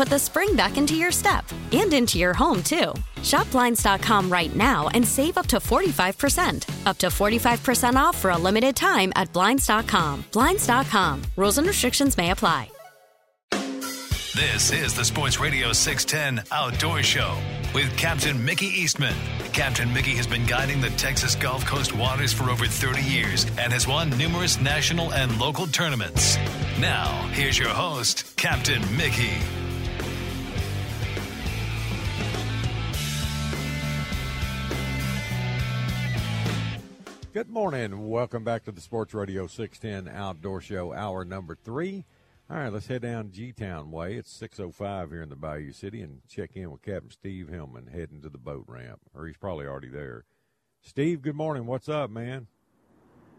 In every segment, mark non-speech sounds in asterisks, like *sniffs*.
put the spring back into your step and into your home, too. Shop Blinds.com right now and save up to 45%. Up to 45% off for a limited time at Blinds.com. Blinds.com. Rules and restrictions may apply. This is the Sports Radio 610 Outdoor Show with Captain Mickey Eastman. Captain Mickey has been guiding the Texas Gulf Coast waters for over 30 years and has won numerous national and local tournaments. Now, here's your host, Captain Mickey. Good morning. Welcome back to the Sports Radio 610 Outdoor Show, hour number three. All right, let's head down G Town Way. It's 6.05 here in the Bayou City and check in with Captain Steve Hillman heading to the boat ramp, or he's probably already there. Steve, good morning. What's up, man?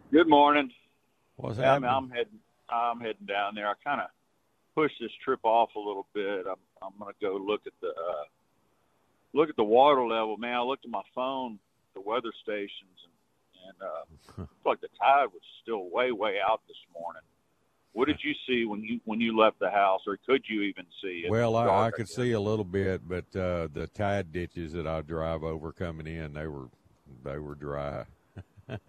Good morning. What's yeah, happening? I'm heading. I'm heading down there. I kind of pushed this trip off a little bit. I'm I'm going to go look at the uh, look at the water level. Man, I looked at my phone, the weather stations, and, and uh, like the tide was still way way out this morning. What did you see when you when you left the house, or could you even see it? Well, I, I could see a little bit, but uh, the tide ditches that I drive over coming in, they were they were dry. *laughs*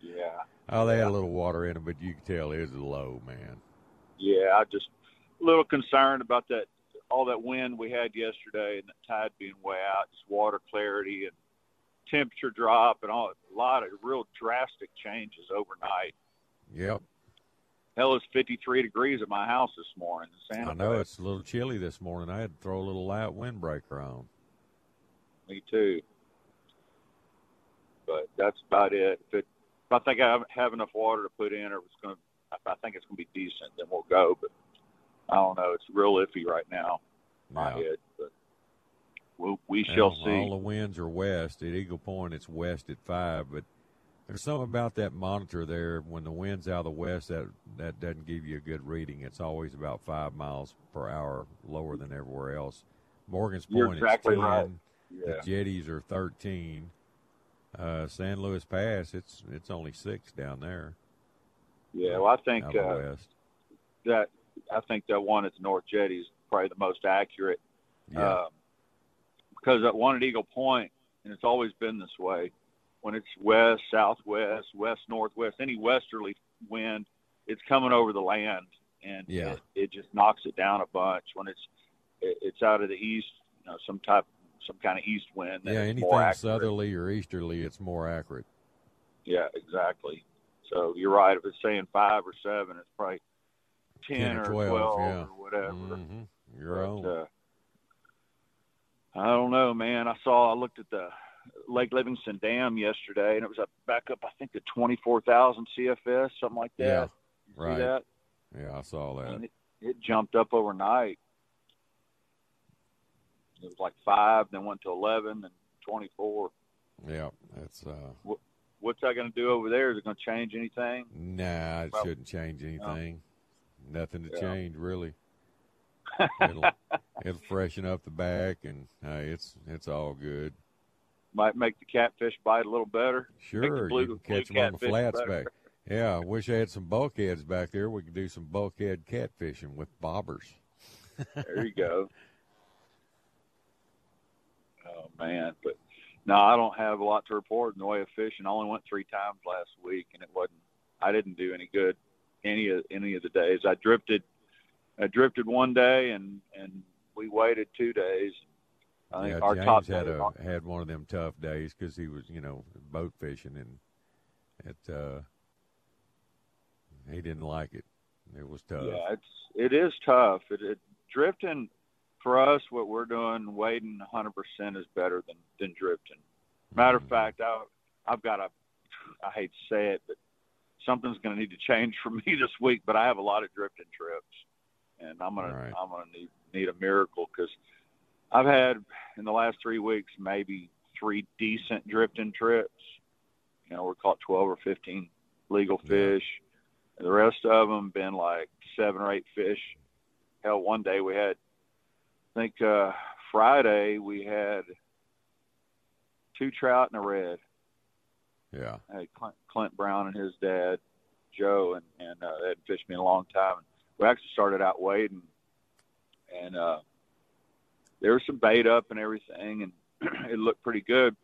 Yeah, Oh, they had a little water in them, but you could tell it was low, man. yeah. I just a little concerned about that all that wind we had yesterday and the tide being way out, just water clarity and temperature drop and all a lot of real drastic changes overnight. Yep, Hell, it's 53 degrees at my house this morning I know it's a little chilly this morning. I had to throw a little light windbreaker on. Me too. But that's about it. If, it, if I think I have- enough water to put in, or if it's going to, I think it's going to be decent, then we'll go. But I don't know. It's real iffy right now. My Yeah. head, we'll, we shall Well, see. All the winds are west. At Eagle Point, it's west at five, but there's something about that monitor there. When the wind's out of the west, that that doesn't give you a good reading. It's always about five miles per hour lower than everywhere else. Morgan's You're Point exactly is ten. right. The jetties are thirteen. Uh, San Luis Pass, it's it's only six down there. Yeah. Well, I think out of the uh, west. that I think that one at the North Jetty is probably the most accurate. Yeah, um, because that one at Eagle Point, and it's always been this way. When it's west, southwest, west, northwest, any westerly wind, it's coming over the land, and Yeah. it, it just knocks it down a bunch. When it's it, it's out of the east, you know, some type, some kind of east wind. yeah. Anything southerly or easterly, it's more accurate. Yeah, exactly. So you're right. If it's saying five or seven, it's probably ten, 10 or or 12, yeah. or whatever. hmm Your But, own. uh, I don't know, man. I saw. I looked at the Lake Livingston Dam yesterday, and it was up back up. I think to twenty four thousand CFS, something like that. Yeah, You right. See that? Yeah, I saw that. And it, it jumped up overnight. It was like five, then went to eleven, and twenty four. Yeah, that's uh What, What's that going to do over there? Is it going to change anything? nah, it shouldn't change anything. Nothing to Yeah. change really. *laughs* It'll it'll freshen up the back and hey, it's it's all good. Might make the catfish bite a little better. Sure, blue- you can catch them on the flats better. back. Yeah, I wish I had some bulkheads back there. We could do some bulkhead catfishing with bobbers. there you go. *laughs* Oh man, but no, I don't have a lot to report in the way of fishing. I only went three times last week, and it wasn't. I didn't do any good any of any of the days. I drifted. I drifted one day, and and we waited two days. I yeah, think our James top had a had one of them tough days because he was, you know, boat fishing and it uh he didn't like it. It was tough. Yeah, it's it is tough. It, it drifting for us, what we're doing, wading 100% is better than than drifting. Matter of fact, I I've got a I hate to say it, but something's going to need to *laughs* change for me this week. But I have a lot of drifting trips, and I'm gonna Right. I'm gonna need need a miracle because I've had in the last three weeks maybe three decent drifting trips. You know, we're caught 12 or 15 legal Yeah. fish. And the rest of them been like seven or eight fish. Hell, one day we had, I think uh, Friday we had two trout and a red. Yeah. I had Clint, Clint Brown and his dad, Joe, and and uh, they hadn't fished me in a long time. We actually started out wading, and uh, there was some bait up and everything, and *clears throat* it looked pretty good.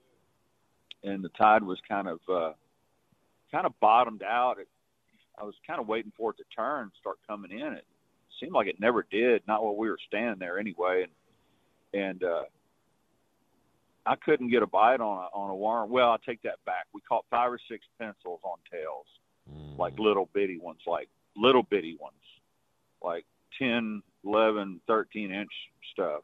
And the tide was kind of uh, kind of bottomed out. It, I was kind of waiting for it to turn, start coming in. It seemed like it never did. Not while we were standing there anyway, and and uh, I couldn't get a bite on a on a worm. Well, I take that back. We caught five or six pencils on tails, Mm. like little bitty ones, like little bitty ones, like 10, 11, 13 inch stuff.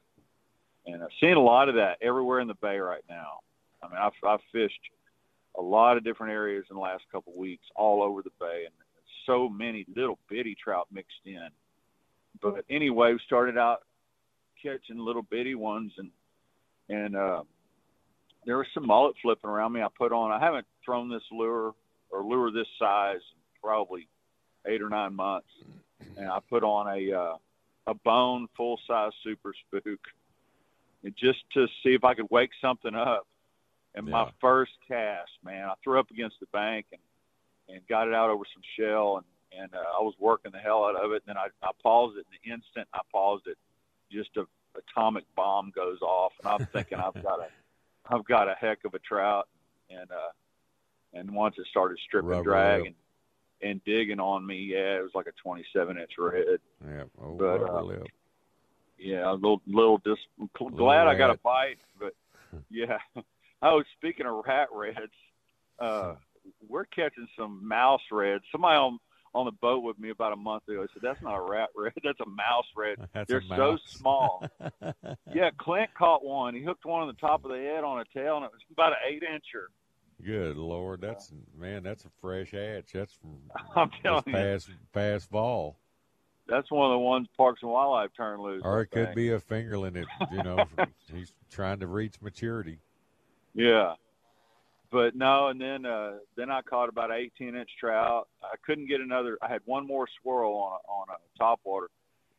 And I've seen a lot of that everywhere in the bay right now. I mean, I've, I've fished a lot of different areas in the last couple of weeks, all over the bay, and so many little bitty trout mixed in. But anyway, we started out catching little bitty ones, and and uh, there was some mullet flipping around me. I put on. I haven't thrown this lure or lure this size probably eight or nine months, and I put on a uh, a bone full size super spook, and just to see if I could wake something up. And my first cast, man, I threw up against the bank and and got it out over some shell, and and uh, I was working the hell out of it. And then I, I paused it. In the instant I paused it, just a atomic bomb goes off, and I'm thinking I've got a I've got a heck of a trout, and uh, and once it started stripping Rubber drag and and digging on me, yeah, it was like a 27 inch red. Yeah. Oh, But, uh. Yeah, a little little dis. Glad I got a bite, but *laughs* yeah. *laughs* Oh, speaking of rat reds, uh, *laughs* we're catching some mouse reds. Somebody on on the boat with me about a month ago said that's not a rat red, that's a mouse red. That's They're so small. yeah, Clint caught one. He hooked one on the top of the head on a tail, and it was about an eight incher. Good lord, that's man, that's a fresh hatch. That's from *laughs* I'm telling you, past past fall. that's one of the ones Parks and Wildlife turned loose. Or it could be a fingerling that you know *laughs* he's trying to reach maturity. Yeah. But no, and then uh then I caught about an 18 inch trout. I couldn't get another. I had one more swirl on a, on a top water,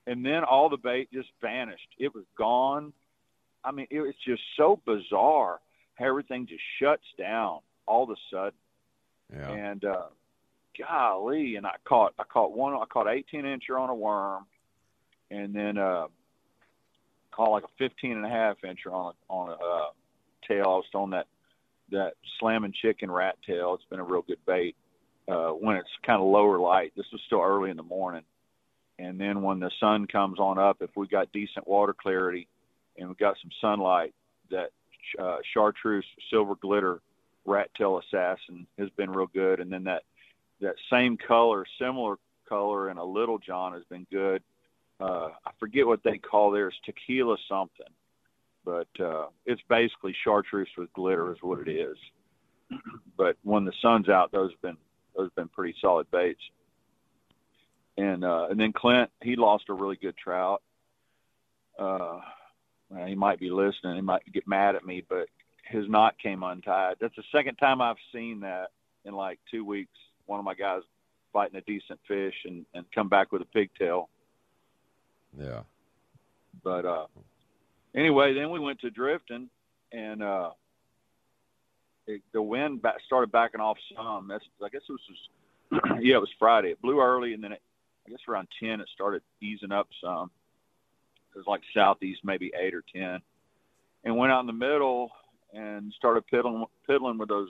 and then all the bait just vanished. It was gone. I mean, it was just so bizarre everything just shuts down all of a sudden. Yeah. And uh, golly, and I caught I caught one. I caught 18 incher on a worm, and then uh, caught like a 15 and incher on a on a uh, tail. I was on that that slamming chicken rat tail. It's been a real good bait uh, when it's kind of lower light. This was still early in the morning, and then when the sun comes on up, if we got decent water clarity and we got some sunlight, that uh, chartreuse silver glitter rat tail assassin has been real good, and then that that same color, similar color, and a little john has been good. Uh, I forget what they call theirs, tequila something, but uh, it's basically chartreuse with glitter is what it is. *clears throat* but when the sun's out, those have been those have been pretty solid baits. And uh, and then Clint, he lost a really good trout. Uh, well, he might be listening. He might get mad at me, but his knot came untied. That's the second time I've seen that in like two weeks. One of my guys fighting a decent fish and, and come back with a pigtail. Yeah. But uh, anyway, then we went to drifting, and uh, it, the wind back, started backing off some. That's I guess it was just, *clears throat* yeah, it was Friday. It blew early, and then it, I guess around ten it started easing up some. It was like southeast, maybe eight or ten, and went out in the middle and started piddling piddling with those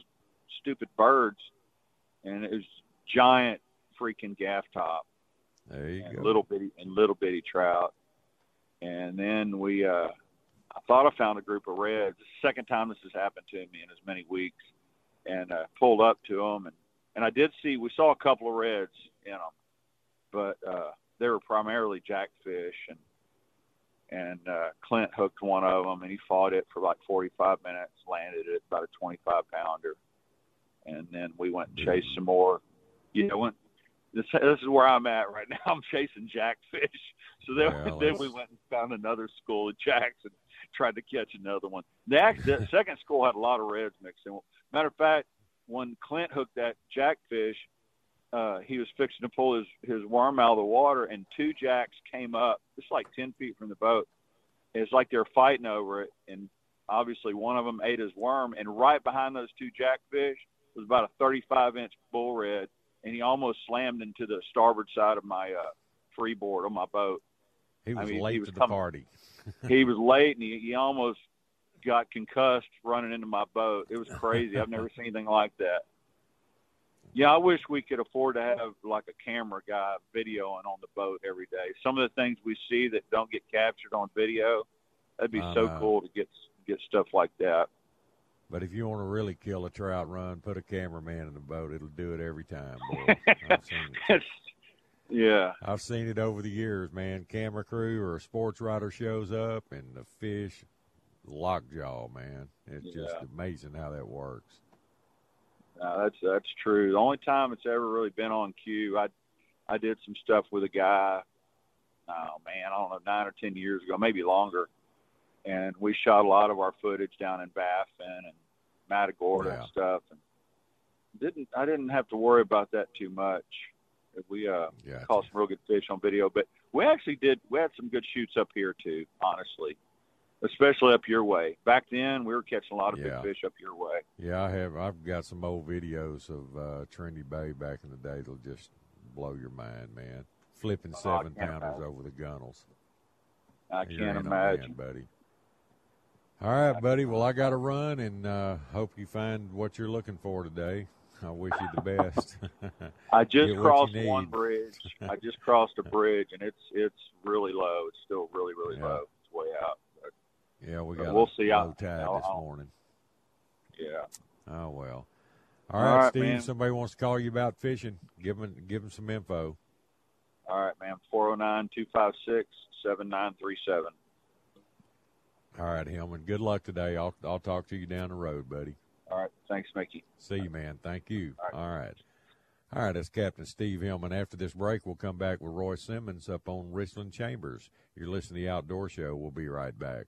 stupid birds, and it was giant freaking gaff top. There you and go. Little bitty and little bitty trout, and then we. uh I thought I found a group of reds. The second time this has happened to me in as many weeks, and uh, pulled up to them, and and I did see we saw a couple of reds in them, but uh, they were primarily jackfish, and and uh, Clint hooked one of them, and he fought it for like 45 minutes, landed it about a 25 pounder, and then we went and chased some more. You know, went, this this is where I'm at right *laughs* now. I'm chasing jackfish. So then Well, then we went and found another school of jacks and tried to catch another one. The, the *laughs* second school had a lot of reds mixed in. Matter of fact, when Clint hooked that jackfish, uh, he was fixing to pull his his worm out of the water, and two jacks came up, just like ten feet from the boat. It's like they were fighting over it, and obviously one of them ate his worm, and right behind those two jackfish was about a 35 inch bull red, and he almost slammed into the starboard side of my uh, freeboard on my boat. He was I mean, late he was to the coming- party. *laughs* he was late and he, he almost got concussed running into my boat. It was crazy. I've never seen anything like that. Yeah, I wish we could afford to have like a camera guy videoing on the boat every day. Some of the things we see that don't get captured on video, that'd be I so know. cool to get get stuff like that. But if you want to really kill a trout run, put a cameraman in the boat. It'll do it every time, boy. *laughs* I've seen it. Yeah, I've seen it over the years, man. Camera crew or a sports writer shows up and the fish lockjaw, man. It's just amazing how that works. No, that's that's true. The only time it's ever really been on cue, I I did some stuff with a guy. Oh man, I don't know, nine or ten years ago, maybe longer, and we shot a lot of our footage down in Baffin and Matagorda Yeah. and stuff, and didn't I didn't have to worry about that too much. We uh Gotcha. caught some real good fish on video, but we actually did. We had some good shoots up here too, honestly, especially up your way. Back then, we were catching a lot of Yeah. big fish up your way. Yeah, I have. I've got some old videos of uh, Trinity Bay back in the day that'll just blow your mind, man. Flipping Oh, seven pounders imagine. over the gunnels. I can't imagine. man, buddy. All right, buddy. Well, I got to run, and uh, hope you find what you're looking for today. I wish you the best. *laughs* I just crossed one bridge. *laughs* I just crossed a bridge, and it's it's really low. It's still really really Yeah. low. It's way out. Yeah, we got. we'll a see. Low tide I'll- this I'll- morning. yeah. Oh well. All All right, right, Steve. man. Somebody wants to call you about fishing. Give them give them some info. All right, man. Four zero nine two five six seven nine three seven. All right, Hillman. Good luck today. I'll I'll talk to you down the road, buddy. All right. Thanks, Mickey. See you, man. Thank you. All All right. All right, that's Captain Steve Hillman. After this break, we'll come back with Royce Simmons up on Richland Chambers. You're listening to the Outdoor Show. We'll be right back.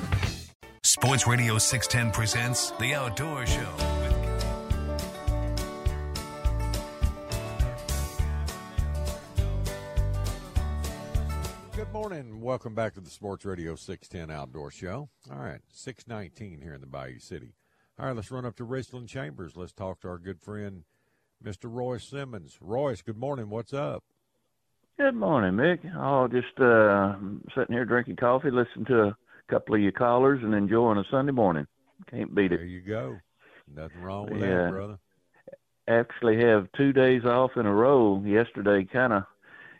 Sports Radio 610 presents The Outdoor Show. Good morning. Welcome back to the Sports Radio 610 Outdoor Show. All right, 619 here in the Bayou City. All right, let's run up to Richland Chambers. Let's talk to our good friend Mr. Royce Simmons. Royce, good morning. What's up? Good morning, Mick. Oh, just uh, sitting here drinking coffee, listening to a couple of your callers, and enjoying a Sunday morning. Can't beat it. There you go. Nothing wrong with Yeah. that, brother. Actually, have two days off in a row. Yesterday, kind of,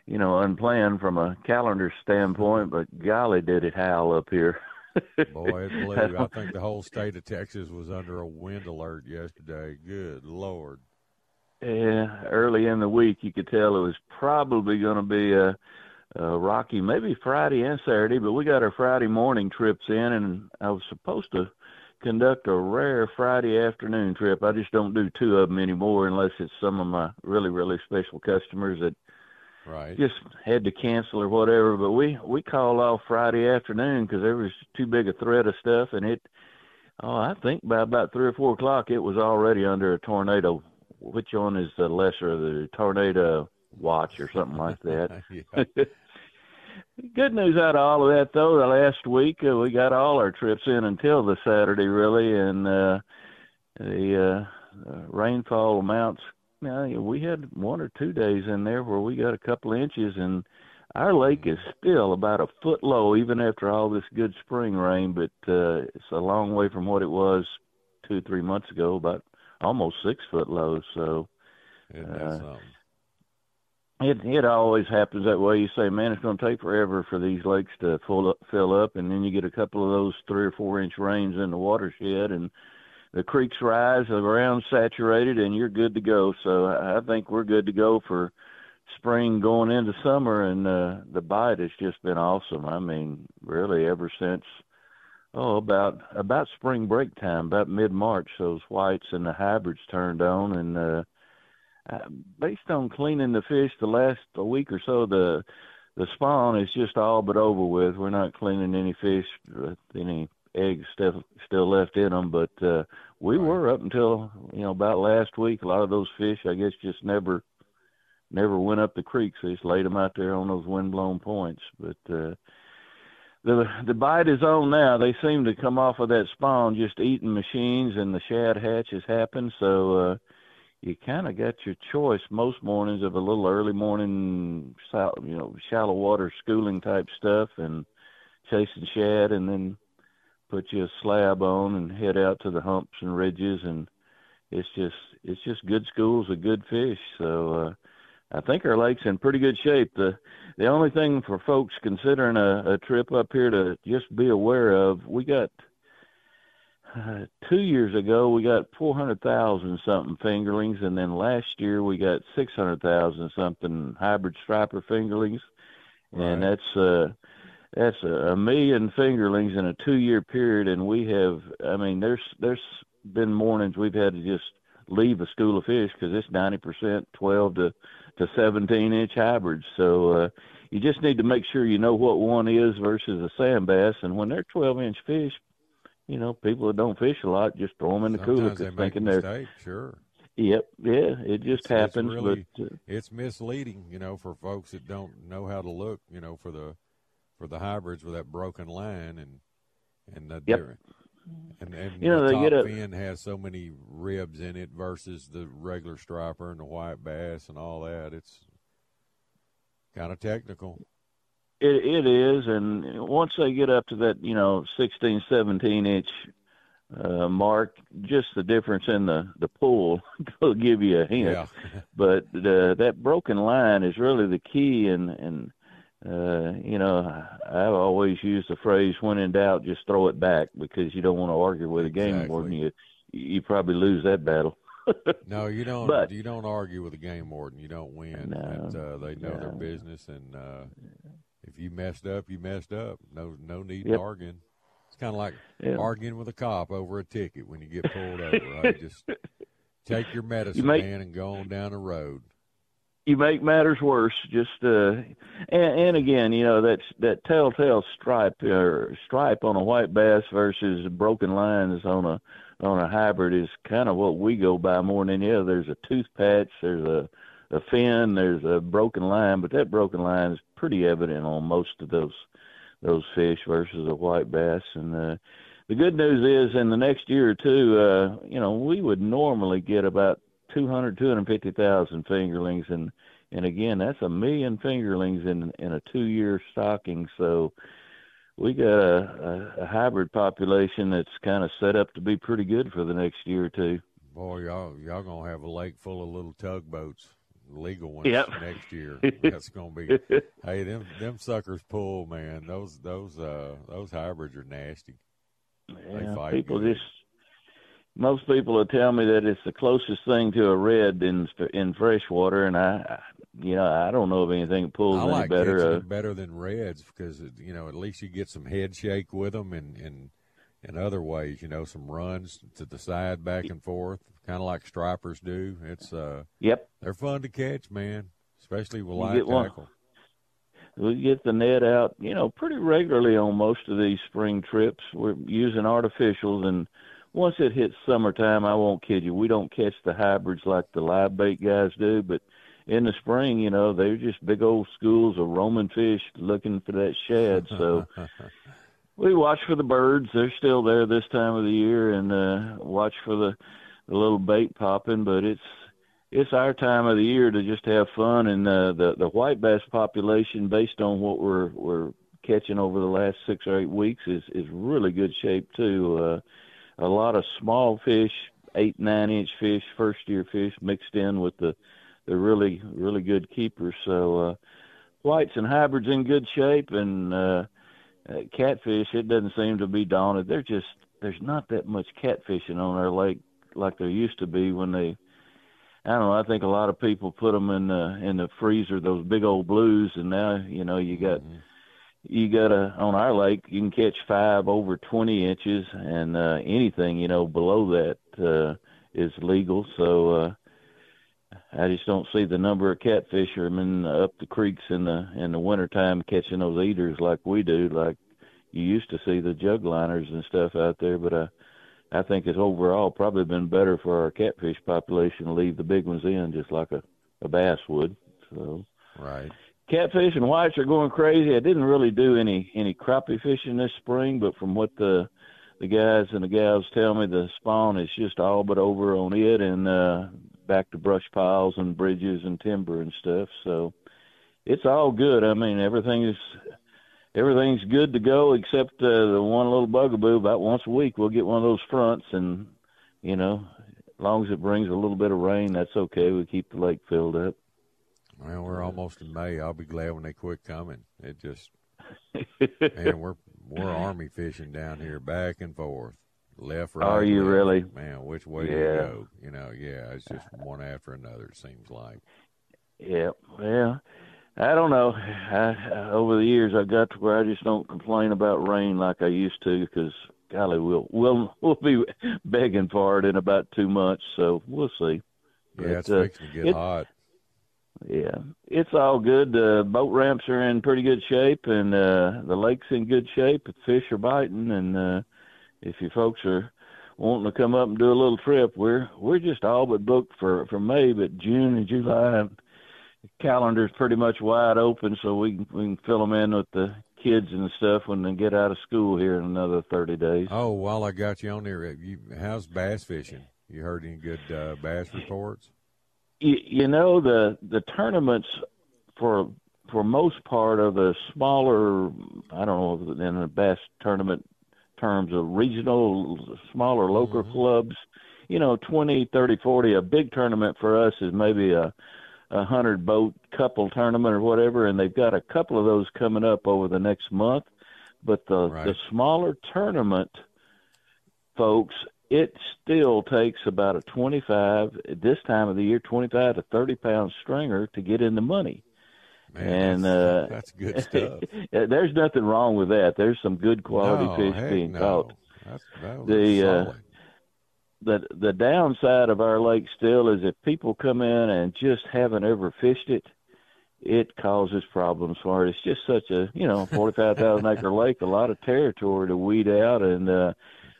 you know, unplanned from a calendar standpoint, but golly, did it howl up here. *laughs* Boy, it blew. I think the whole state of Texas was under a wind alert yesterday. Good Lord. Yeah, early in the week, you could tell it was probably going to be a, a rocky, maybe Friday and Saturday. But we got our Friday morning trips in, and I was supposed to conduct a rare Friday afternoon trip. I just don't do two of them anymore unless it's some of my really, really special customers that Right. just had to cancel or whatever. But we we called off Friday afternoon because there was too big a threat of stuff, and it. Oh, I think by about three or four o'clock, it was already under a tornado. Which one is the lesser of the tornado watch or something like that? *laughs* Good news out of all of that, though. The last week uh, we got all our trips in until the Saturday, really, and uh, the uh, uh, rainfall amounts. Now we had one or two days in there where we got a couple inches, and our lake is still about a foot low, even after all this good spring rain. But uh, it's a long way from what it was two, three months ago, about almost six foot low. So Uh? It it always happens that way. You say, man, it's going to take forever for these lakes to full up, fill up, and then you get a couple of those three or four inch rains in the watershed, and the creeks rise, the ground's saturated, and you're good to go. So I I think we're good to go for spring going into summer, and uh, the bite has just been awesome. I mean, really, ever since oh about about spring break time, about mid March, those whites and the hybrids turned on, and uh, uh, based on cleaning the fish the last a week or so, the the spawn is just all but over with. We're not cleaning any fish with any eggs still still left in them, but uh, we Right. were up until you know about last week. A lot of those fish, I guess, just never never went up the creek. So they just laid them out there on those windblown points. But uh, the the bite is on now. They seem to come off of that spawn just eating machines, and the shad hatch has happened. So. uh you kind of got your choice most mornings of a little early morning, you know, shallow water schooling type stuff and chasing shad, and then put you a slab on and head out to the humps and ridges, and it's just it's just good schools of good fish. So uh, I think our lake's in pretty good shape. The the only thing for folks considering a, a trip up here to just be aware of, we got uh, two years ago we got four hundred thousand something fingerlings, and then last year we got six hundred thousand something hybrid striper fingerlings, and that's uh that's a, a million fingerlings in a two year period, and we have I mean there's there's been mornings we've had to just leave a school of fish because it's ninety percent twelve to to seventeen inch hybrids, so. uh you just need to make sure you know what one is versus a sand bass, and when they're 12 inch fish, you know, people that don't fish a lot just throw them in the cooler Sometimes they 'cause make thinking they're. sure. Yep, yeah, it just It's- it's happens. really- but uh, It's misleading, you know, for folks that don't know how to look, you know, for the for the hybrids with that broken line and and the Yep. different- and and You know, the they top fin has so many ribs in it versus the regular striper and the white bass and all that. It's kind of technical. It it is, and once they get up to that, you know, 16, 17 inch uh, mark, just the difference in the the pool *laughs* will give you a hint. Yeah. *laughs* but uh, that broken line is really the key and and uh you know i've always used the phrase when in doubt just throw it back because you don't want to argue with a game warden you you probably lose that battle *laughs* No, you don't. But- you don't argue with a game warden. You don't win. No, and, uh, they know their business, and uh, if you messed up, you messed up. No, no need Yep. arguing. It's kind of like Yeah. arguing with a cop over a ticket when you get pulled over. Right? *laughs* Just take your medicine, make- man, and go on down the road. you make matters worse just uh and, and again you know that's that telltale stripe or stripe on a white bass versus broken lines on a on a hybrid is kind of what we go by more than any other there's a tooth patch there's a a fin there's a broken line but that broken line is pretty evident on most of those those fish versus a white bass and uh the good news is in the next year or two uh you know we would normally get about 200, 250,000 fingerlings, and and again, that's a million fingerlings in in a two-year stocking. So we got a, a, a hybrid population that's kind of set up to be pretty good for the next year or two. Boy, y'all y'all gonna have a lake full of little tugboats, legal ones yep. next year. *laughs* That's gonna be. hey, them them suckers pull, man. Those those uh those hybrids are nasty. Yeah, people good. just most people will tell me that it's the closest thing to a red in in freshwater, and I, you know, I don't know of anything that pulls I like any better. Uh, better than reds because you know at least you get some head shake with them, and and and other ways, you know, some runs to the side, back and forth, kind of like stripers do. It's uh, yep, they're fun to catch, man, especially with light tackle. One we get the net out, you know, pretty regularly on most of these spring trips. We're using artificials, and once it hits summertime, I won't kid you, we don't catch the hybrids like the live bait guys do, but in the spring, you know, they're just big old schools of roaming fish looking for that shad. So *laughs* we watch for the birds; they're still there this time of the year, and uh, watch for the, the little bait popping. But it's it's our time of the year to just have fun, and uh, the the white bass population, based on what we're we're catching over the last six or eight weeks, is is really good shape too. Uh, a lot of small fish, eight nine inch fish, first year fish mixed in with the the really really good keepers. So uh, whites and hybrids in good shape, and uh, uh, catfish it doesn't seem to be daunted. They're just there's not that much catfishing on our lake like there used to be when they. I don't know. I think a lot of people put them in the in the freezer, those big old blues, and now you know you got. Mm-hmm you got a on our lake you can catch five over 20 inches and uh anything you know below that uh is legal so uh I just don't see the number of catfishermen up the creeks in the in the wintertime catching those eaters like we do like you used to see the jug liners and stuff out there but uh I think it's overall probably been better for our catfish population to leave the big ones in just like a a bass would so right catfish and whites are going crazy. I didn't really do any any crappie fishing this spring, but from what the the guys and the gals tell me, the spawn is just all but over on it, and uh, back to brush piles and bridges and timber and stuff. So it's all good. I mean, everything is everything's good to go except uh, the one little bugaboo. About once a week, we'll get one of those fronts, and you know, as long as it brings a little bit of rain, that's okay. We keep the lake filled up. Well, we're almost in May. I'll be glad when they quit coming. It just, *laughs* man, we're we're army fishing down here, back and forth, left, right. Are you left. really? Man, which way yeah. do you go? You know, yeah, it's just one after another. It seems like. Yeah, well, I don't know. I, over the years, I've got to where I just don't complain about rain like I used to because golly, we'll we'll *laughs* we'll be begging for it in about two months. So we'll see. Yeah, but, it's uh, get it, hot yeah, it's all good. The boat ramps are in pretty good shape, and uh, the lake's in good shape. The fish are biting, and uh, if you folks are wanting to come up and do a little trip, we're we're just all but booked for for May, but June and July calendar's pretty much wide open, so we can we can fill them in with the kids and stuff when they get out of school here in another thirty days. Oh, while I got you on there, you, how's bass fishing? You heard any good uh, bass reports? you, you know the the tournaments for for most part of the smaller I don't know in the best tournament terms of regional smaller local mm-hmm. clubs you know twenty thirty forty a big tournament for us is maybe a a hundred boat couple tournament or whatever and they've got a couple of those coming up over the next month but the right. the smaller tournament folks it still takes about a 25 at this time of the year 25 to 30 pound stringer to get in the money Man, and that's, uh that's good stuff *laughs* there's nothing wrong with that there's some good quality no, fish being no. caught that's, that the uh. The the downside of our lake still is if people come in and just haven't ever fished it it causes problems for it. It's just such a you know forty five thousand acre *laughs* lake, a lot of territory to weed out, and uh,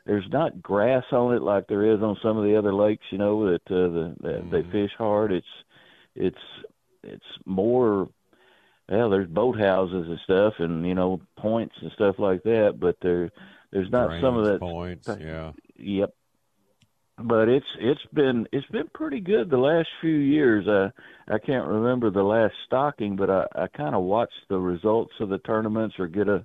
there's not grass on it like there is on some of the other lakes, you know, that uh, the, that mm-hmm. they fish hard. It's it's it's more well, there's boathouses and stuff and, you know, points and stuff like that, but there there's not Drains, some of that points, yeah. Yep. But it's it's been it's been pretty good the last few years. Uh, I can't remember the last stocking, but I, I kind of watch the results of the tournaments or get a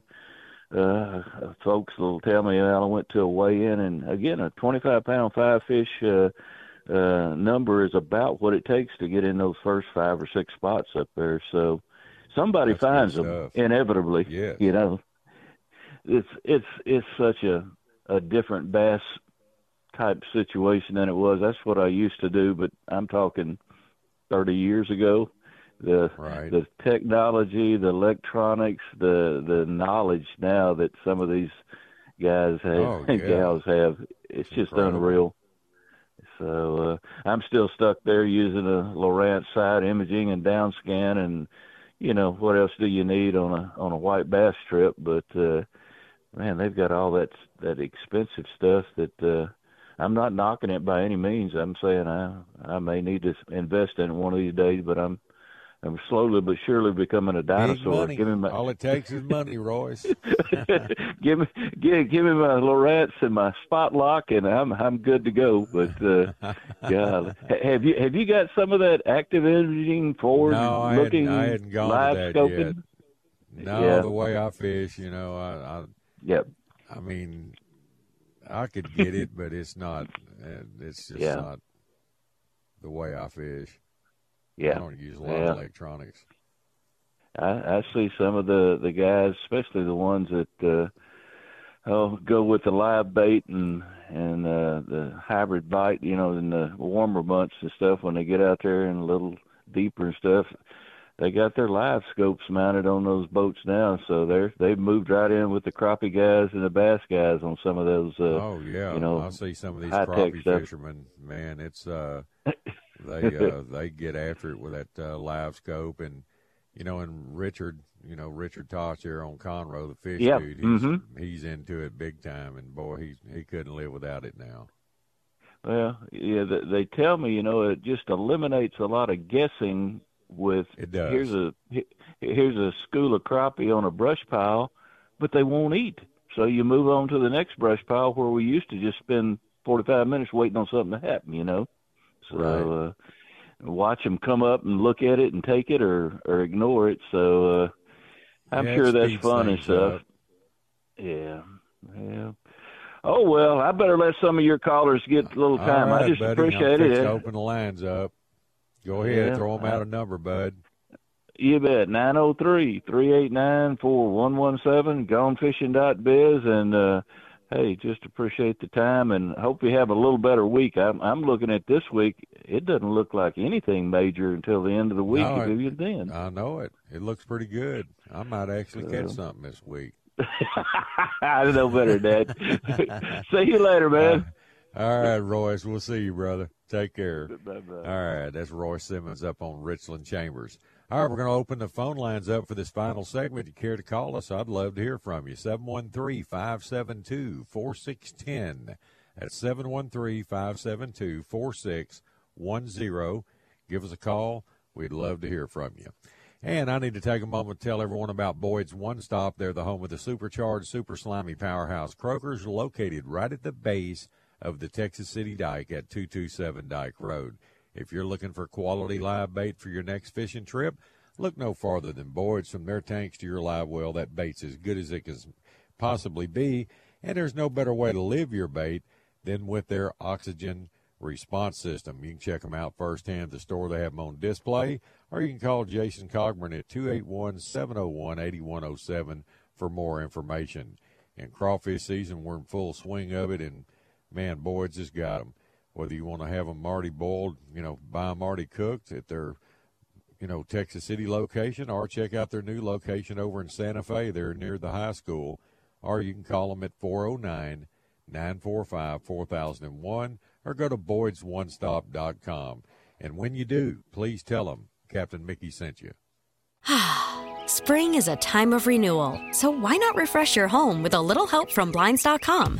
uh, folks will tell me well, I went to a weigh in and again a 25 pound five fish uh, uh, number is about what it takes to get in those first five or six spots up there. So somebody That's finds them inevitably. Yes. You know, it's it's it's such a a different bass type situation than it was. That's what I used to do, but I'm talking 30 years ago. The Right. the technology, the electronics, the the knowledge now that some of these guys have Oh, and *laughs* yeah. gals have, it's just incredible. unreal. So uh, I'm still stuck there using a Lowrance side imaging and down scan, and you know what else do you need on a on a white bass trip? But uh, man, they've got all that that expensive stuff that uh, I'm not knocking it by any means. I'm saying I I may need to invest in it one of these days, but I'm I'm slowly but surely becoming a dinosaur. Give me my All it takes is money, Royce. *laughs* give me give, give me my Lowrance and my spot lock, and I'm I'm good to go. But uh, God, have you have you got some of that active imaging forward no, I looking hadn't, I hadn't gone live scoping? yet. No, Yeah. the way I fish, you know, I, I Yep. I mean, I could get it, but it's not. uh, It's just Yeah. not the way I fish. Yeah. I don't use a lot Yeah. of electronics. I, I see some of the the guys, especially the ones that uh, oh go with the live bait and and uh, the hybrid bite. You know, in the warmer months and stuff, when they get out there and a little deeper and stuff, they got their live scopes mounted on those boats now. So they're they've moved right in with the crappie guys and the bass guys on some of those. Uh, oh yeah, you know, I see some of these crappie fishermen. Man, it's uh, they uh, *laughs* they get after it with that uh, live scope and you know, and Richard, you know, Richard Tosh here on Conroe, the fish Yep, dude, he's mhm. he's into it big time, and boy, he he couldn't live without it now. Well, yeah, th- they tell me, you know, it just eliminates a lot of guessing. With here's a here's a school of crappie on a brush pile, but they won't eat. So you move on to the next brush pile where we used to just spend 45 minutes waiting on something to happen, you know. So uh, watch them come up and look at it and take it or or ignore it. So uh, I'm Yeah, sure that's fun and stuff. up. Yeah, yeah. Oh well, I better let some of your callers get a little time. Right, I just buddy, appreciate it. open the lines up. Go ahead, Yeah, throw them out a number, bud. You bet. Nine zero three three eight nine four one one seven. Gonefishing.biz. And, uh, hey, just appreciate the time and hope you have a little better week. I'm, I'm looking at this week. It doesn't look like anything major until the end of the week. No, if you then. I know it. It looks pretty good. I might actually catch Uh, something this week. *laughs* I know better, Dad. *laughs* *laughs* See you later, man. All right, Royce. We'll see you, brother. Take care. Bye-bye. All right, that's Royce Simmons up on Richland Chambers. All right, we're going to open the phone lines up for this final segment. If you care to call us, I'd love to hear from you. 713 572 4610. That's 713 572 4610. Give us a call. We'd love to hear from you. And I need to take a moment to tell everyone about Boyd's One Stop. They're the home of the supercharged, super slimy powerhouse croakers, located right at the base of the Texas City Dike at 227 Dike Road. If you're looking for quality live bait for your next fishing trip, look no farther than Boyd's. From their tanks to your live well, that bait's as good as it can possibly be. And there's no better way to live your bait than with their oxygen response system. You can check them out firsthand at the store. They have them on display, or you can call Jason Cogburn at 281 701 8107 for more information. In crawfish season, we're in full swing of it, and man, Boyd's just got them. Whether you want to have them already boiled, you know, buy them already cooked at their, you know, Texas City location, or check out their new location over in Santa Fe. They're near the high school, or you can call them at 409 945 4001 or go to boydsonestop.com. And when you do, please tell them Captain Mickey sent you. *sighs* Spring is a time of renewal, so why not refresh your home with a little help from Blinds.com?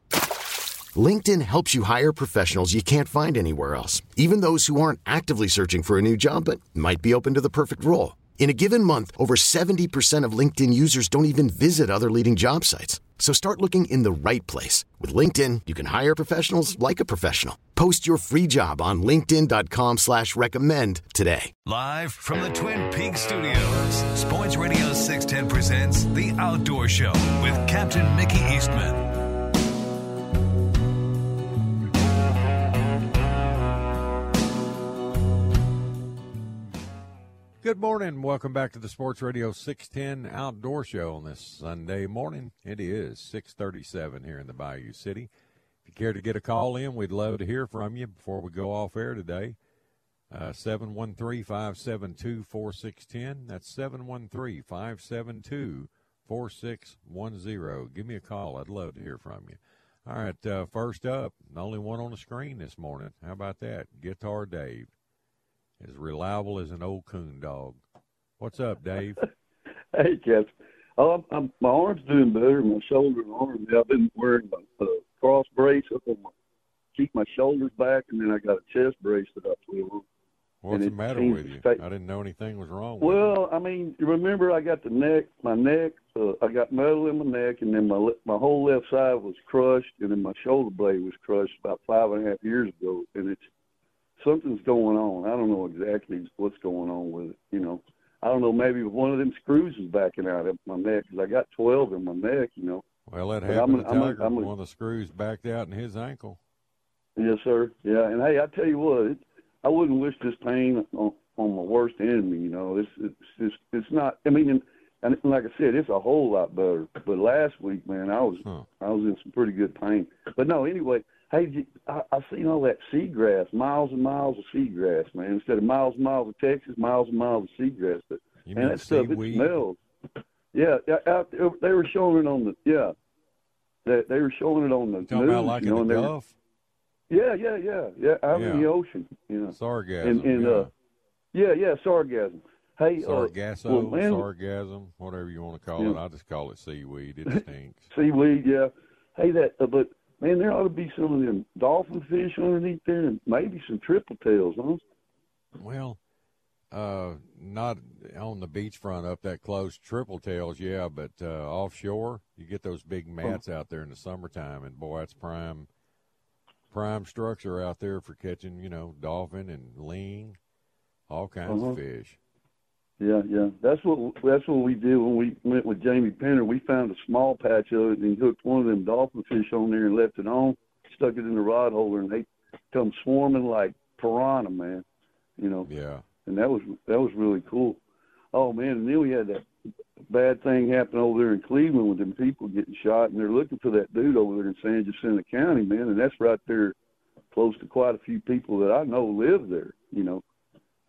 LinkedIn helps you hire professionals you can't find anywhere else, even those who aren't actively searching for a new job but might be open to the perfect role. In a given month, over 70% of LinkedIn users don't even visit other leading job sites. So start looking in the right place. With LinkedIn, you can hire professionals like a professional. Post your free job on linkedin.com slash recommend today. Live from the Twin Peaks studios, Sports Radio 610 presents The Outdoor Show with Captain Mickey Eastman. Good morning. Welcome back to the Sports Radio 610 Outdoor Show on this Sunday morning. It is 637 here in the Bayou City. If you care to get a call in, we'd love to hear from you before we go off air today. Uh, 713 572 4610. That's 713 572 4610. Give me a call. I'd love to hear from you. All right, uh, first up, the only one on the screen this morning. How about that? Guitar Dave as reliable as an old coon dog. What's up, Dave? *laughs* hey, Jeff. Oh, I'm, I'm, my arm's doing better. My shoulder and arm. I've been wearing my uh, cross brace up on my keep my shoulders back, and then I got a chest brace that I put on. What's the matter with you? Stay... I didn't know anything was wrong. Well, I mean, you remember I got the neck, my neck, uh, I got metal in my neck, and then my my whole left side was crushed, and then my shoulder blade was crushed about five and a half years ago, and it's something's going on. I don't know exactly what's going on with it. You know, I don't know. Maybe one of them screws is backing out of my neck because I got twelve in my neck. You know. Well, that happened I'm, to Tiger. I'm, I'm, one of the screws backed out in his ankle. Yes, sir. Yeah, and hey, I tell you what, it, I wouldn't wish this pain on, on my worst enemy. You know, it's it's it's, it's not. I mean. And, and like I said, it's a whole lot better. But last week, man, I was huh. I was in some pretty good pain. But no, anyway, Hey, I, I seen all that seagrass, miles and miles of seagrass, man. Instead of miles and miles of Texas, miles and miles of seagrass. But you man, that stuff seaweed? it smells. Yeah, out there, they were showing it on the yeah. They they were showing it on the Talking news. About like you know, the Gulf. Yeah, yeah, yeah, yeah. Out yeah. in the ocean, you know. Sargassum. And, and yeah. uh, yeah, yeah, sargassum. Hey, sargasso, uh, well, man, sargasm, whatever you want to call yeah. it. I just call it seaweed. It *laughs* stinks. seaweed, yeah. Hey, that uh, but man, there ought to be some of them dolphin fish underneath there, and maybe some triple tails, huh? Well, uh, not on the beachfront up that close. Triple tails, yeah, but uh, offshore, you get those big mats out there in the summertime, and boy, that's prime, prime structure out there for catching, you know, dolphin and ling, all kinds uh-huh. of fish. Yeah, yeah. That's what that's what we did when we went with Jamie Penner. We found a small patch of it and hooked one of them dolphin fish on there and left it on, stuck it in the rod holder, and they come swarming like piranha, man. You know. Yeah. And that was that was really cool. Oh man, and then we had that bad thing happen over there in Cleveland with them people getting shot, and they're looking for that dude over there in San Jacinto County, man, and that's right there, close to quite a few people that I know live there. You know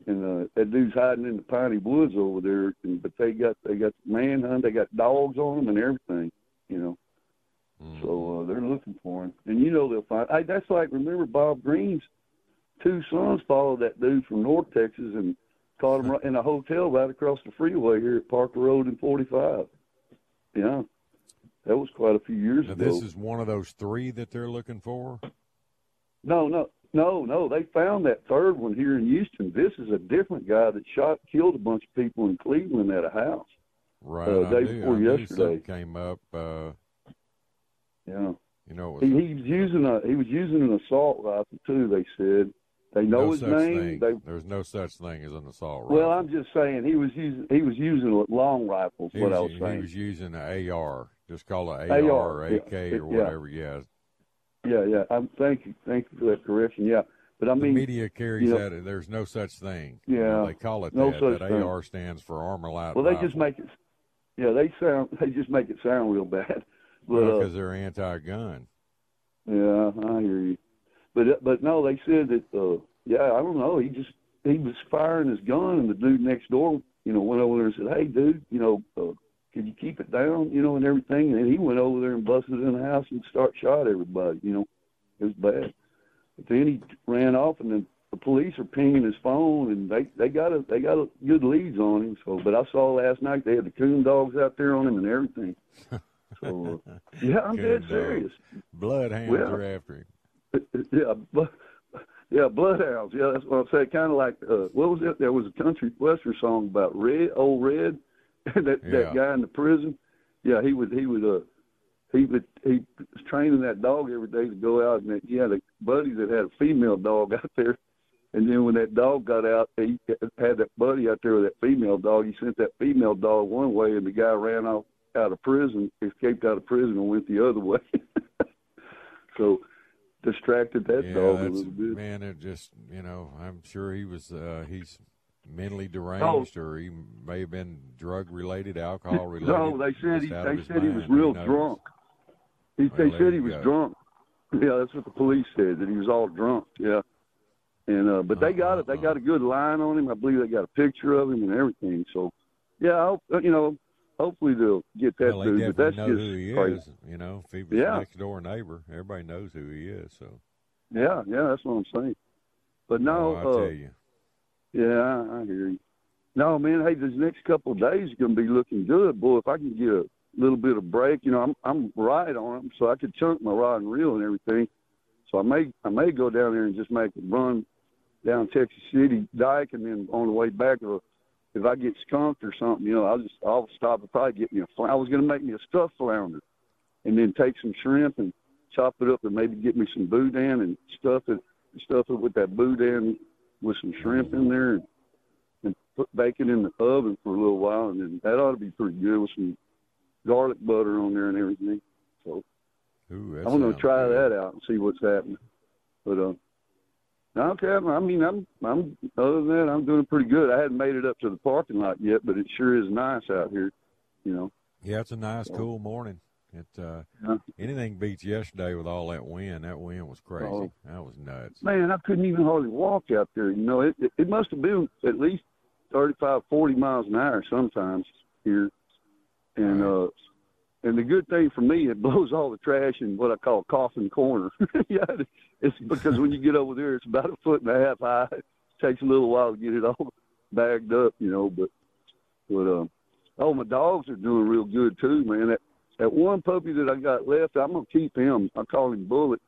and uh, that dude's hiding in the piney woods over there. And, but they got they got manhunt, they got dogs on them and everything, you know. Mm. So uh, they're looking for him, and you know they'll find. I, that's like remember Bob Green's two sons followed that dude from North Texas and caught him right *laughs* in a hotel right across the freeway here at Parker Road and 45. Yeah, that was quite a few years Now, ago. this is one of those three that they're looking for. No, no, no, no. They found that third one here in Houston. This is a different guy that shot, killed a bunch of people in Cleveland at a house. Right. Uh, day knew, before yesterday. came up. Uh, Yeah. you know, it He, was he was using a he was using an assault rifle too. They said they know no his name. They There's no such thing as an assault rifle. well, I'm just saying he was using he was using a long rifle. Is he, what was, I was he was using an AR. Just call it AR, AR, or yeah. AK or whatever. Yeah. Yeah, yeah. Yeah. I'm thank you, thank you for that correction. Yeah, but I mean, the media carries you know- that. There's no such thing. Yeah. They call it No that. such that thing. AR stands for ArmaLite. well, they rifle. just make it. Yeah, they sound they just make it sound real bad. *laughs* But uh, because they're anti-gun. Yeah, I hear you. But but no, they said that. uh Yeah, I don't know. He just he was firing his gun, and the dude next door, you know, went over there and said, "Hey, dude, you know, uh, could you keep it down, you know, and everything." And then he went over there and busted in the house and start shot everybody. You know, it was bad. But then he ran off, and then the police are pinging his phone, and they they got a they got a good leads on him. So, but I saw last night they had the coon dogs out there on him and everything. So, uh, *laughs* yeah, I'm Coon dead dogs. serious. Bloodhounds Well, are after him. *laughs* yeah, but yeah, bloodhounds. Yeah, that's what I'm saying. Kind of like uh, what was it? There was a country western song about Red, old Red, *laughs* that Yeah. that guy in the prison. Yeah, he would he would uh he would he was training that dog every day to go out and he had a buddy that had a female dog *laughs* out there. And then when that dog got out, he had that buddy out there with that female dog. He sent that female dog one way, and the guy ran off out of prison, escaped out of prison, and went the other way. *laughs* so distracted that yeah, dog a little bit. man. It just you know, I'm sure he was. Uh, he's mentally Oh. deranged, or he may have been drug related, alcohol related. No, they said he just out of they said he was real drunk. He, Well, they said he was go. drunk. *laughs* Yeah, that's what the police said that he was all drunk. Yeah, and uh, but they got it. Uh-huh. They got a good line on him. I believe they got a picture of him and everything. So, yeah, I hope, uh, you know, hopefully they'll get that Well, dude. But that's know just who he crazy. is. You know, if he was Yeah. next door neighbor, everybody knows who he is. So, Yeah, yeah, that's what I'm saying. But no, oh, I uh, tell you, Yeah, I, hear you. No, man. Hey, this next couple of days is going to be looking good, boy. If I can get a little bit of break, you know, I'm I'm right on them, so I could chunk my rod and reel and everything. So I may I may go down there and just make a run down Texas City Dike, and then on the way back, or if I get skunked or something, you know, I'll just I'll stop and probably get me a. fl- I was going to make me a stuffed flounder, and then take some shrimp and chop it up and maybe get me some boudin and stuff it stuff it with that boudin with some shrimp in there and, and put bacon in the oven for a little while and then that ought to be pretty good with some garlic butter on there and everything. So Ooh, I'm gonna try good. that out and see what's happening. But uh okay, I mean I'm I'm other than that I'm doing pretty good. I hadn't made it up to the parking lot yet, but it sure is nice out here, you know. Yeah, it's a nice, cool morning. It uh, Yeah. anything beats yesterday with all that wind. That wind was crazy. Oh. That was nuts. Man, I couldn't even hardly walk out there. You know, it it, it must have been at least thirty five, forty miles an hour sometimes here. And uh and the good thing for me, it *laughs* blows all the trash in what I call coffin corner. *laughs* yeah, it's because when you get over there, it's about a foot and a half high. It takes a little while to get it all *laughs* bagged up, you know. But but um, oh, my dogs are doing real good too, man. That that one puppy that I got left, I'm gonna keep him. I call him Bullet.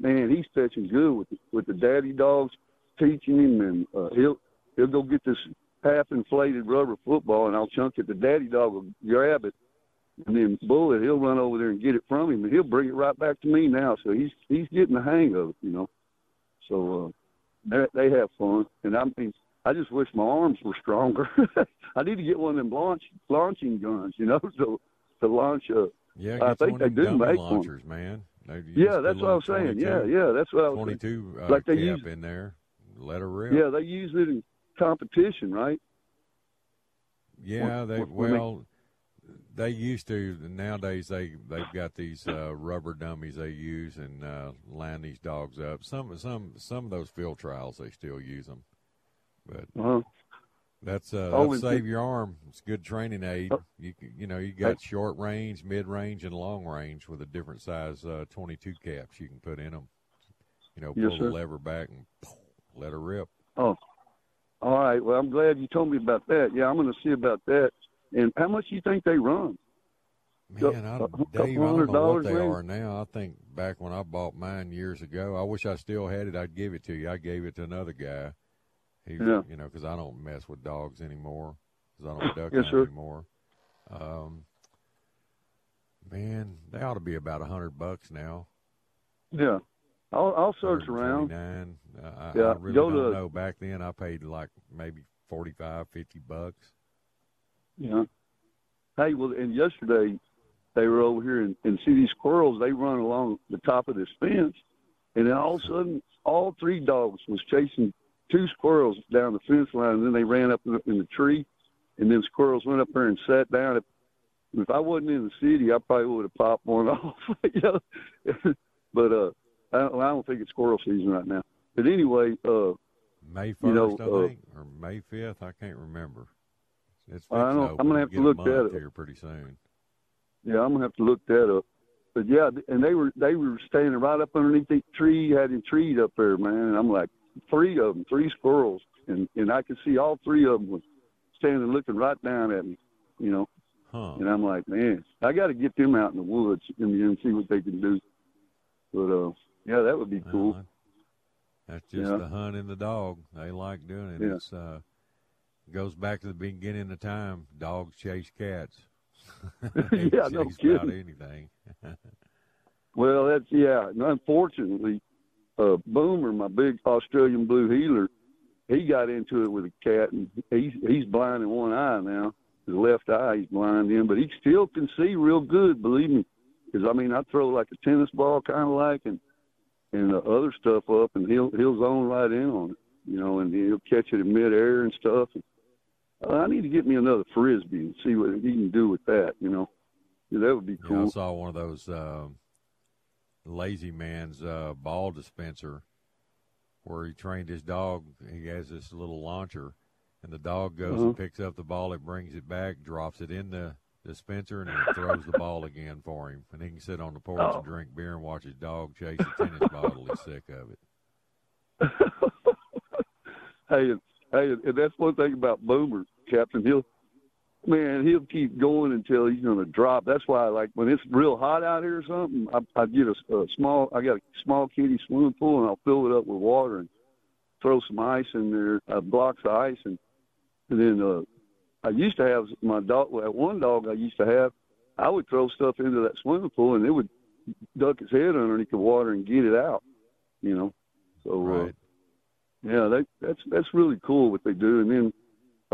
Man, he's fetching good with with the daddy dogs, teaching him, and uh, he'll he'll go get this half inflated rubber football, and I'll chunk it. The daddy dog will grab it, and then Bullet he'll run over there and get it from him, and he'll bring it right back to me now. So he's he's getting the hang of it, you know. So uh, they they have fun, and I mean, I just wish my arms were stronger. *laughs* I need to get one of them launch launching guns, you know, *laughs* so to launch a. Yeah, I think they do make one. launchers, man. They Yeah, that's what I was saying. Yeah, yeah, that's what I was saying. Twenty-two uh, Like they cap use- in there. Let her rip. Yeah, they use it in competition, right? Yeah, What- they what well, they used to. Nowadays, they they've got these uh, rubber dummies they use and uh, line these dogs up. Some some some of those field trials they still use them, but Uh-huh. That's uh, that'll save your arm. It's good training aid. Oh. You you know you got short range, mid range, and long range with a different size uh, twenty two caps you can put in them. You know, pull sir. the lever back and *sniffs* let her rip. Oh, all right. Well, I'm glad you told me about that. Yeah, I'm going to see about that. And how much do you think they run? Man, I, Dave, I don't know what they are now. I think back when I bought mine years ago, I wish I still had it. I'd give it to you. I gave it to another guy. He, Yeah. you know, because I don't mess with dogs anymore. Because I don't *laughs* duck Yes, anymore. Um, man, they ought to be about a hundred bucks now. Yeah, I'll I'll search around. 129. Uh, I, Yeah, I really go don't to- know. Back then, I paid like maybe 45, 50 bucks. Yeah. Hey, well, and yesterday they were over here and, and see these squirrels. They run along the top of this fence, and then all of a *laughs* sudden, all three dogs was chasing two squirrels down the fence line, and then they ran up in the, in the tree, and then squirrels went up there and sat down. If, if I wasn't in the city, I probably would have popped one *laughs* off. you know? but uh, I don't, I don't think it's squirrel season right now. But anyway, uh, May 1st, You know, I uh, or May 5th. I can't remember. It's I don't-. I'm gonna have to look that up. here pretty soon. Yeah, I'm gonna have to look that up. But yeah, and they were they were standing right up underneath the tree, had him treed up there, man. And I'm like, three of them, three squirrels, and and I could see all three of them was standing looking right down at me, you know. Huh. And I'm like, man, I got to get them out in the woods and, and see what they can do. But uh, yeah, that would be cool. Well, That's just Yeah. the hunt and the dog. They like doing it. Yeah. It's uh goes back to the beginning of time. Dogs chase cats. *laughs* *laughs* Yeah, no kidding. anything. *laughs* Well, that's yeah. Unfortunately, uh, Boomer, my big Australian blue heeler, he got into it with a cat, and he's he's blind in one eye now. His left eye he's blind in, but he still can see real good. Believe me, because I mean I throw like a tennis ball, kind of like, and and uh, other stuff up, and he'll he'll zone right in on it, you know, and he'll catch it in midair and stuff. And, uh, I need to get me another frisbee and see what he can do with that, you know. Yeah, that would be Yeah, I saw one of those um lazy man's uh, ball dispenser where he trained his dog. He has this little launcher, and the dog goes Uh-huh. and picks up the ball. It brings it back, drops it in the dispenser, and throws the ball again for him. And he can sit on the porch Oh. and drink beer and watch his dog chase a tennis ball. He's sick of it. *laughs* hey, hey, and that's one thing about Boomer, Captain. He'll, man, he'll keep going until he's going to drop. That's why, like, when it's real hot out here or something, I, I get a, a small, I got a small kitty swimming pool, and I'll fill it up with water and throw some ice in there, uh, blocks of ice, and, and then uh, I used to have my dog. That one dog I used to have, I would throw stuff into that swimming pool, and it would duck its head underneath the water and get it out. You know, so. Uh, yeah, they, that's that's really cool what they do. And then,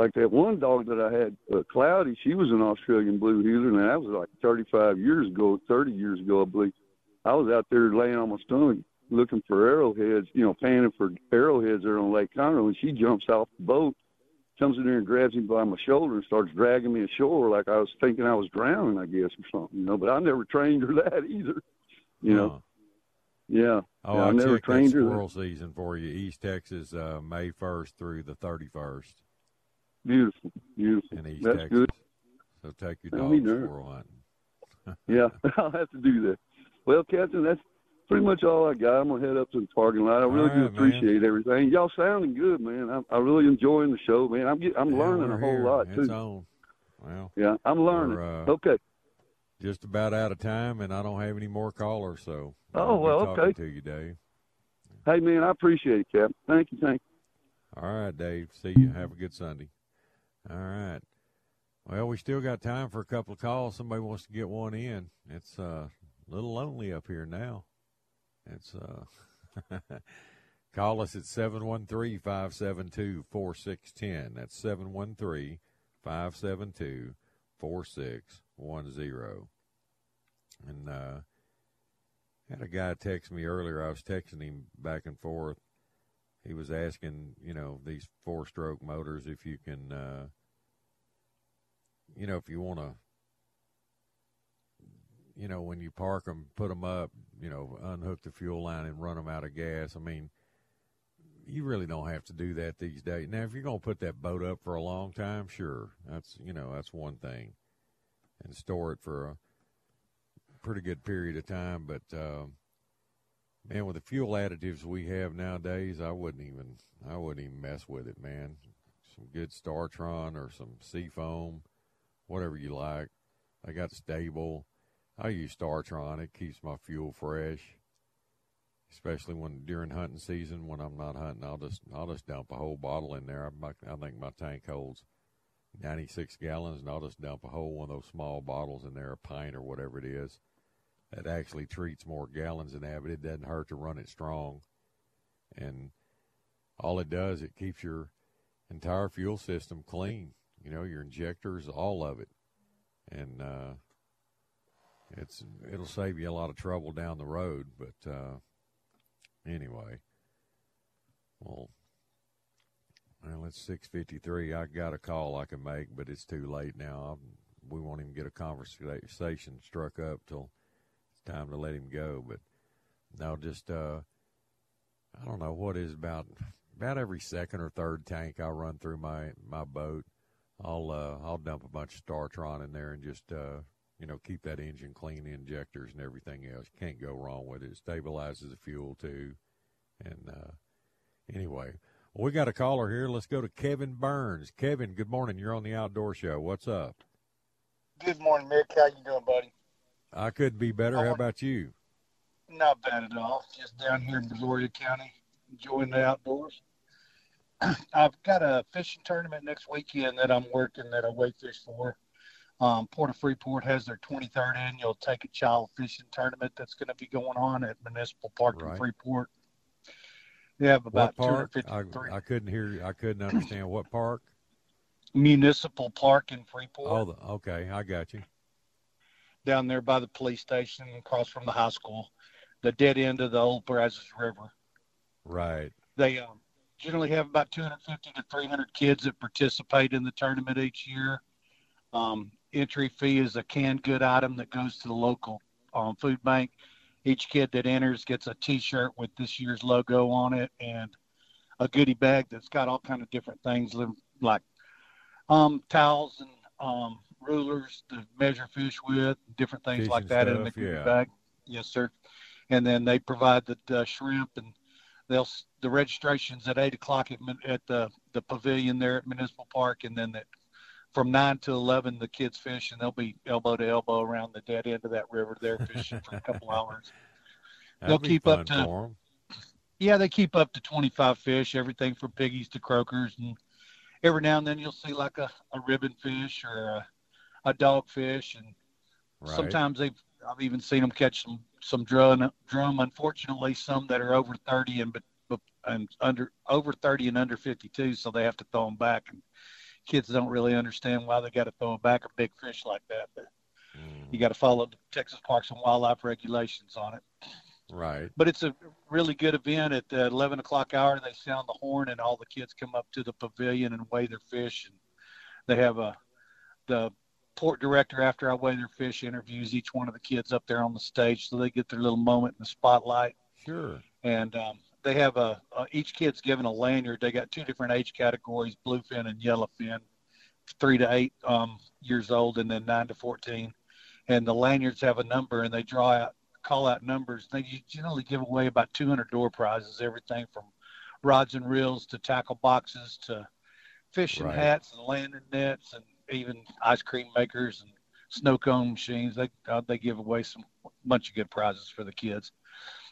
like that one dog that I had, uh, Cloudy, she was an Australian blue heeler, and that was like 35 years ago, 30 years ago, I believe. I was out there laying on my stomach looking for arrowheads, you know, panning for arrowheads there on Lake Conroe, and she jumps off the boat, comes in there and grabs me by my shoulder and starts dragging me ashore like I was thinking I was drowning, I guess, or something, you know. But I never trained her *laughs* that either, you know. Huh. Yeah. Oh, yeah, I I never trained her. squirrel season for you. East Texas, uh, May 1st through the 31st Beautiful, beautiful. in East That's Texas. good. So take your dog squirrel hunting. Yeah, *laughs* I'll have to do that. Well, Captain, that's pretty much all I got. I'm gonna head up to the parking lot. I really All do right, man. appreciate everything. Y'all sounding good, man. I'm, I'm really enjoying the show, man. I'm get, I'm Yeah, learning a whole here. lot It's too. on. Well, Yeah, I'm learning. uh, okay. just about out of time, and I don't have any more callers, so Oh, well, okay. to you, Dave. Hey, man, I appreciate it, Cap. Thank you, thank you. All right, Dave. See you. Have a good Sunday. All right. Well, we still got time for a couple of calls. Somebody wants to get one in. It's uh, a little lonely up here now. It's uh, *laughs* call us at 713-572-4610. That's 713-572-4610. And uh, had a guy text me earlier. I was texting him back and forth he was asking, you know, these four stroke motors if you can, uh, you know, if you want to, you know, when you park them, put them up, you know, unhook the fuel line and run them out of gas. I mean, you really don't have to do that these days. Now, if you're going to put that boat up for a long time, sure, that's, you know, that's one thing and store it for a pretty good period of time. But, um, man, with the fuel additives we have nowadays, I wouldn't even I wouldn't even mess with it, man. Some good Startron or some Seafoam, whatever you like. I got Sta-Bil. I use Startron. It keeps my fuel fresh, especially when during hunting season. When I'm not hunting, I'll just I'll just dump a whole bottle in there. I, I think my tank holds 96 gallons, and I'll just dump a whole one of those small bottles in there, a pint or whatever it is. That actually treats more gallons than that, but it doesn't hurt to run it strong. And all it does, it keeps your entire fuel system clean. You know, your injectors, all of it, and uh, it's it'll save you a lot of trouble down the road. But uh, anyway, well, well, it's six fifty three. I got a call I can make, but it's too late now. I'm, we won't even get a conversation struck up till time to let him go. But now, just uh, I don't know what is about about every second or third tank I run through my my boat, I'll uh, I'll dump a bunch of Startron in there and just uh, you know keep that engine clean, injectors and everything else. Can't go wrong with it. It stabilizes the fuel too. And uh, anyway, well, we got a caller here. Let's go to Kevin Burns. Kevin, good morning. You're on the Outdoor Show. What's up? Good morning, Mick. How you doing, buddy? I could be better. How about you? Not bad at all. Just down here in Brazoria County, enjoying the outdoors. *clears throat* I've got a fishing tournament next weekend that I'm working that I wait fish for. Um, Port of Freeport has their 23rd annual Take a Child fishing tournament that's going to be going on at Municipal Park Right. in Freeport. They have about what park? 253 I, I couldn't hear. I couldn't understand what park. Municipal Park in Freeport. Oh, the, okay, I got you. Down there by the police station across from the high school, the dead end of the old Brazos River. Right. They um, generally have about 250 to 300 kids that participate in the tournament each year. Um, entry fee is a canned good item that goes to the local um, food bank. Each kid that enters gets a T-shirt with this year's logo on it and a goodie bag that's got all kind of different things like um, towels and um, rulers to measure fish with, different things like Fishing that in the stuff, yeah. bag. Yes, sir. And then they provide the uh, shrimp and they'll the registrations at eight o'clock at, at the the pavilion there at Municipal Park, and then that from nine to eleven the kids fish, and they'll be elbow to elbow around the dead end of that river there fishing for a couple *laughs* hours. That'd They'll keep up to yeah, they keep up to 25 fish, everything from piggies to croakers. And every now and then you'll see like a, a ribbon fish or a, a dogfish. And Right. sometimes they've, I've even seen them catch some, some drum, drum. Unfortunately, some that are over 30 and, but, but, and under, over 30 and under 52. So they have to throw them back. And kids don't really understand why they got to throw them back a big fish like that. But mm. you got to follow the Texas Parks and Wildlife regulations on it Right. but it's a really good event at the 11 o'clock hour they sound the horn and all the kids come up to the pavilion and weigh their fish and they have a the port director after i weigh their fish interviews each one of the kids up there on the stage so they get their little moment in the spotlight Sure. and um, they have a, a each kid's given a lanyard they got two different age categories bluefin and yellowfin three to eight um, years old and then nine to 14 and the lanyards have a number and they draw out call out numbers they generally give away about 200 door prizes everything from rods and reels to tackle boxes to fishing Right. hats and landing nets and even ice cream makers and snow cone machines they uh, they give away some bunch of good prizes for the kids.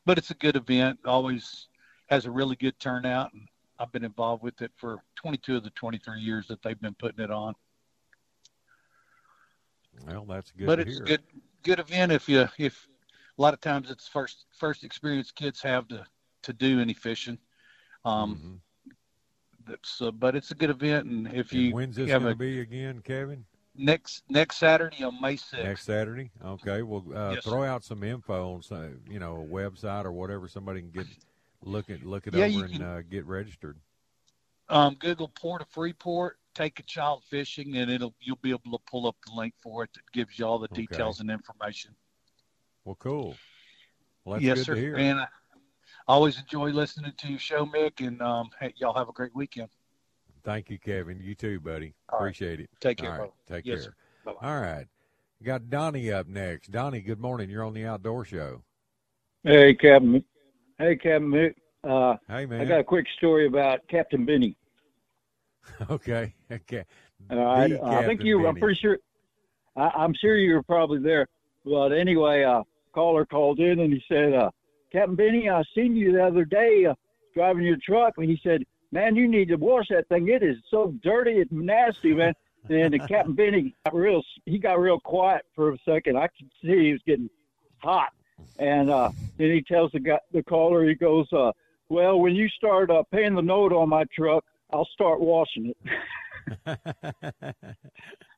But it's a good event always has a really good turnout and I've been involved with it for 22 of the 23 years that they've been putting it on. Well, that's good but it's hear. a good good event if you if a lot of times it's first first experience kids have to to do any fishing. Um uh, but it's a good event and if. And you when's this going to be again, Kevin? next next saturday on may 6th Next Saturday. Okay. Well, uh, Yes, throw out some info on some, you know, a website or whatever somebody can get look at look it Yeah, over and uh, get registered. um, google port of freeport take a child fishing and it'll you'll be able to pull up the link for it that gives you all the Okay. details and information Well, cool. Well, that's yes sir and I always enjoy listening to your show mick and um, hey, y'all have a great weekend Thank you, Kevin. You too, buddy. All right. Appreciate it. Take care, All right. Take Yes, care. sir. Bye-bye. All right. Got Donnie up next. Donnie, good morning. You're on the Outdoor Show. Hey, Captain. Hey, Captain Mick. Uh, hey, man. I got a quick story about Captain Benny. *laughs* okay. Okay. All right. Uh, I think Captain you. I'm pretty sure. I, I'm sure you were probably there. But anyway, uh, caller called in and he said, uh, "Captain Benny, I seen you the other day uh, driving your truck." And he said, "Man, you need to wash that thing. It is so dirty and nasty, man." And the Captain Benny got real. He got real quiet for a second. I could see he was getting hot. And uh, then he tells the guy, the caller, he goes, uh, "Well, when you start uh, paying the note on my truck, I'll start washing it." *laughs*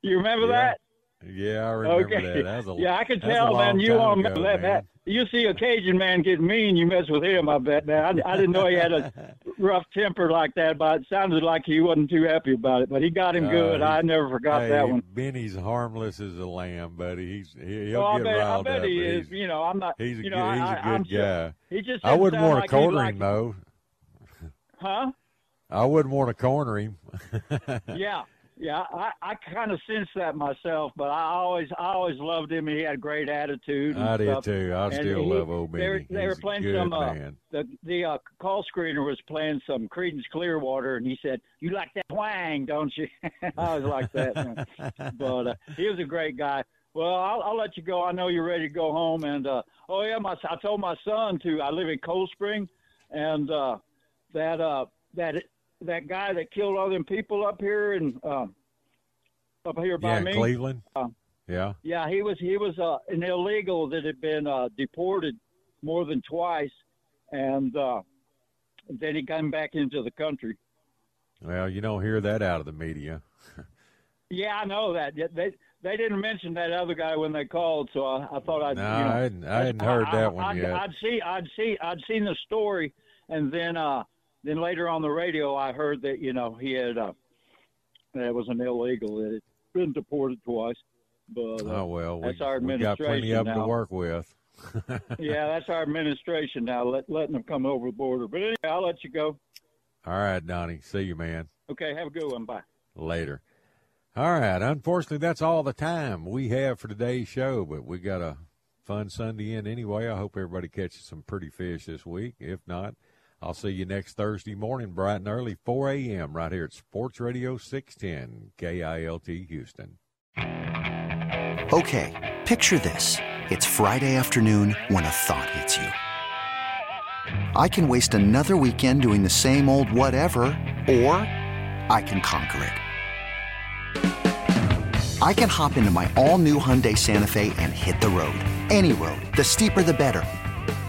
you remember Yeah. that? Yeah, I remember okay. that. That a, yeah, I could tell, man. You on ago, that, man. that. You see a Cajun man get mean, you mess with him. I bet, man. I, I didn't know he had a *laughs* rough temper like that, but it sounded like he wasn't too happy about it. But he got him Uh, good. I never forgot hey, that one. Benny's harmless as a lamb, buddy. He's he, he'll I get bet, I bet up. he is. You know, I'm not. He's a you good, know, he's I, a I'm good sure- guy. He just I wouldn't want to he'd corner like- him though. Huh? I wouldn't want to corner him. *laughs* yeah, yeah. I, I kind of sensed that myself, but I always, I always loved him. He had a great attitude. I did too. I And still he- love old They were, Benny. they were playing some. Uh, the the uh, call screener was playing some Creedence Clearwater, and he said, "You like that twang, don't you?" *laughs* I was like that. but uh, he was a great guy. Well, I'll, I'll let you go. I know you're ready to go home. And uh, oh yeah, my I told my son to. I live in Coldspring, and uh, that uh, that that guy that killed all them people up here and um, up here by Yeah, me, Cleveland. Uh, Yeah. yeah, he was he was uh, an illegal that had been uh, deported more than twice, and uh, then he came back into the country. Well, you don't hear that out of the media. *laughs* Yeah, I know that. They they didn't mention that other guy when they called, so I, I thought I'd. No, you know, I hadn't- I hadn't heard that one I'd, yet. I'd see, I'd see, I'd seen the story, and then uh, then later on the radio, I heard that you know he had uh, that was an illegal that had been deported twice. But uh, oh well, we, that's our we got plenty administration of them now. to work with. *laughs* yeah, that's our administration now, let, letting them come over the border. But anyway, I'll let you go. All right, Donnie. See you, man. Okay, have a good one. Bye. Later. All right. Unfortunately, that's all the time we have for today's show, but we got a fun Sunday in anyway. I hope everybody catches some pretty fish this week. If not, I'll see you next Thursday morning, bright and early, 4 a.m., right here at Sports Radio 610, KILT Houston. Okay, picture this. It's Friday afternoon when a thought hits you. I can waste another weekend doing the same old whatever, or I can conquer it. I can hop into my all new Hyundai Santa Fe and hit the road. Any road. The steeper, the better.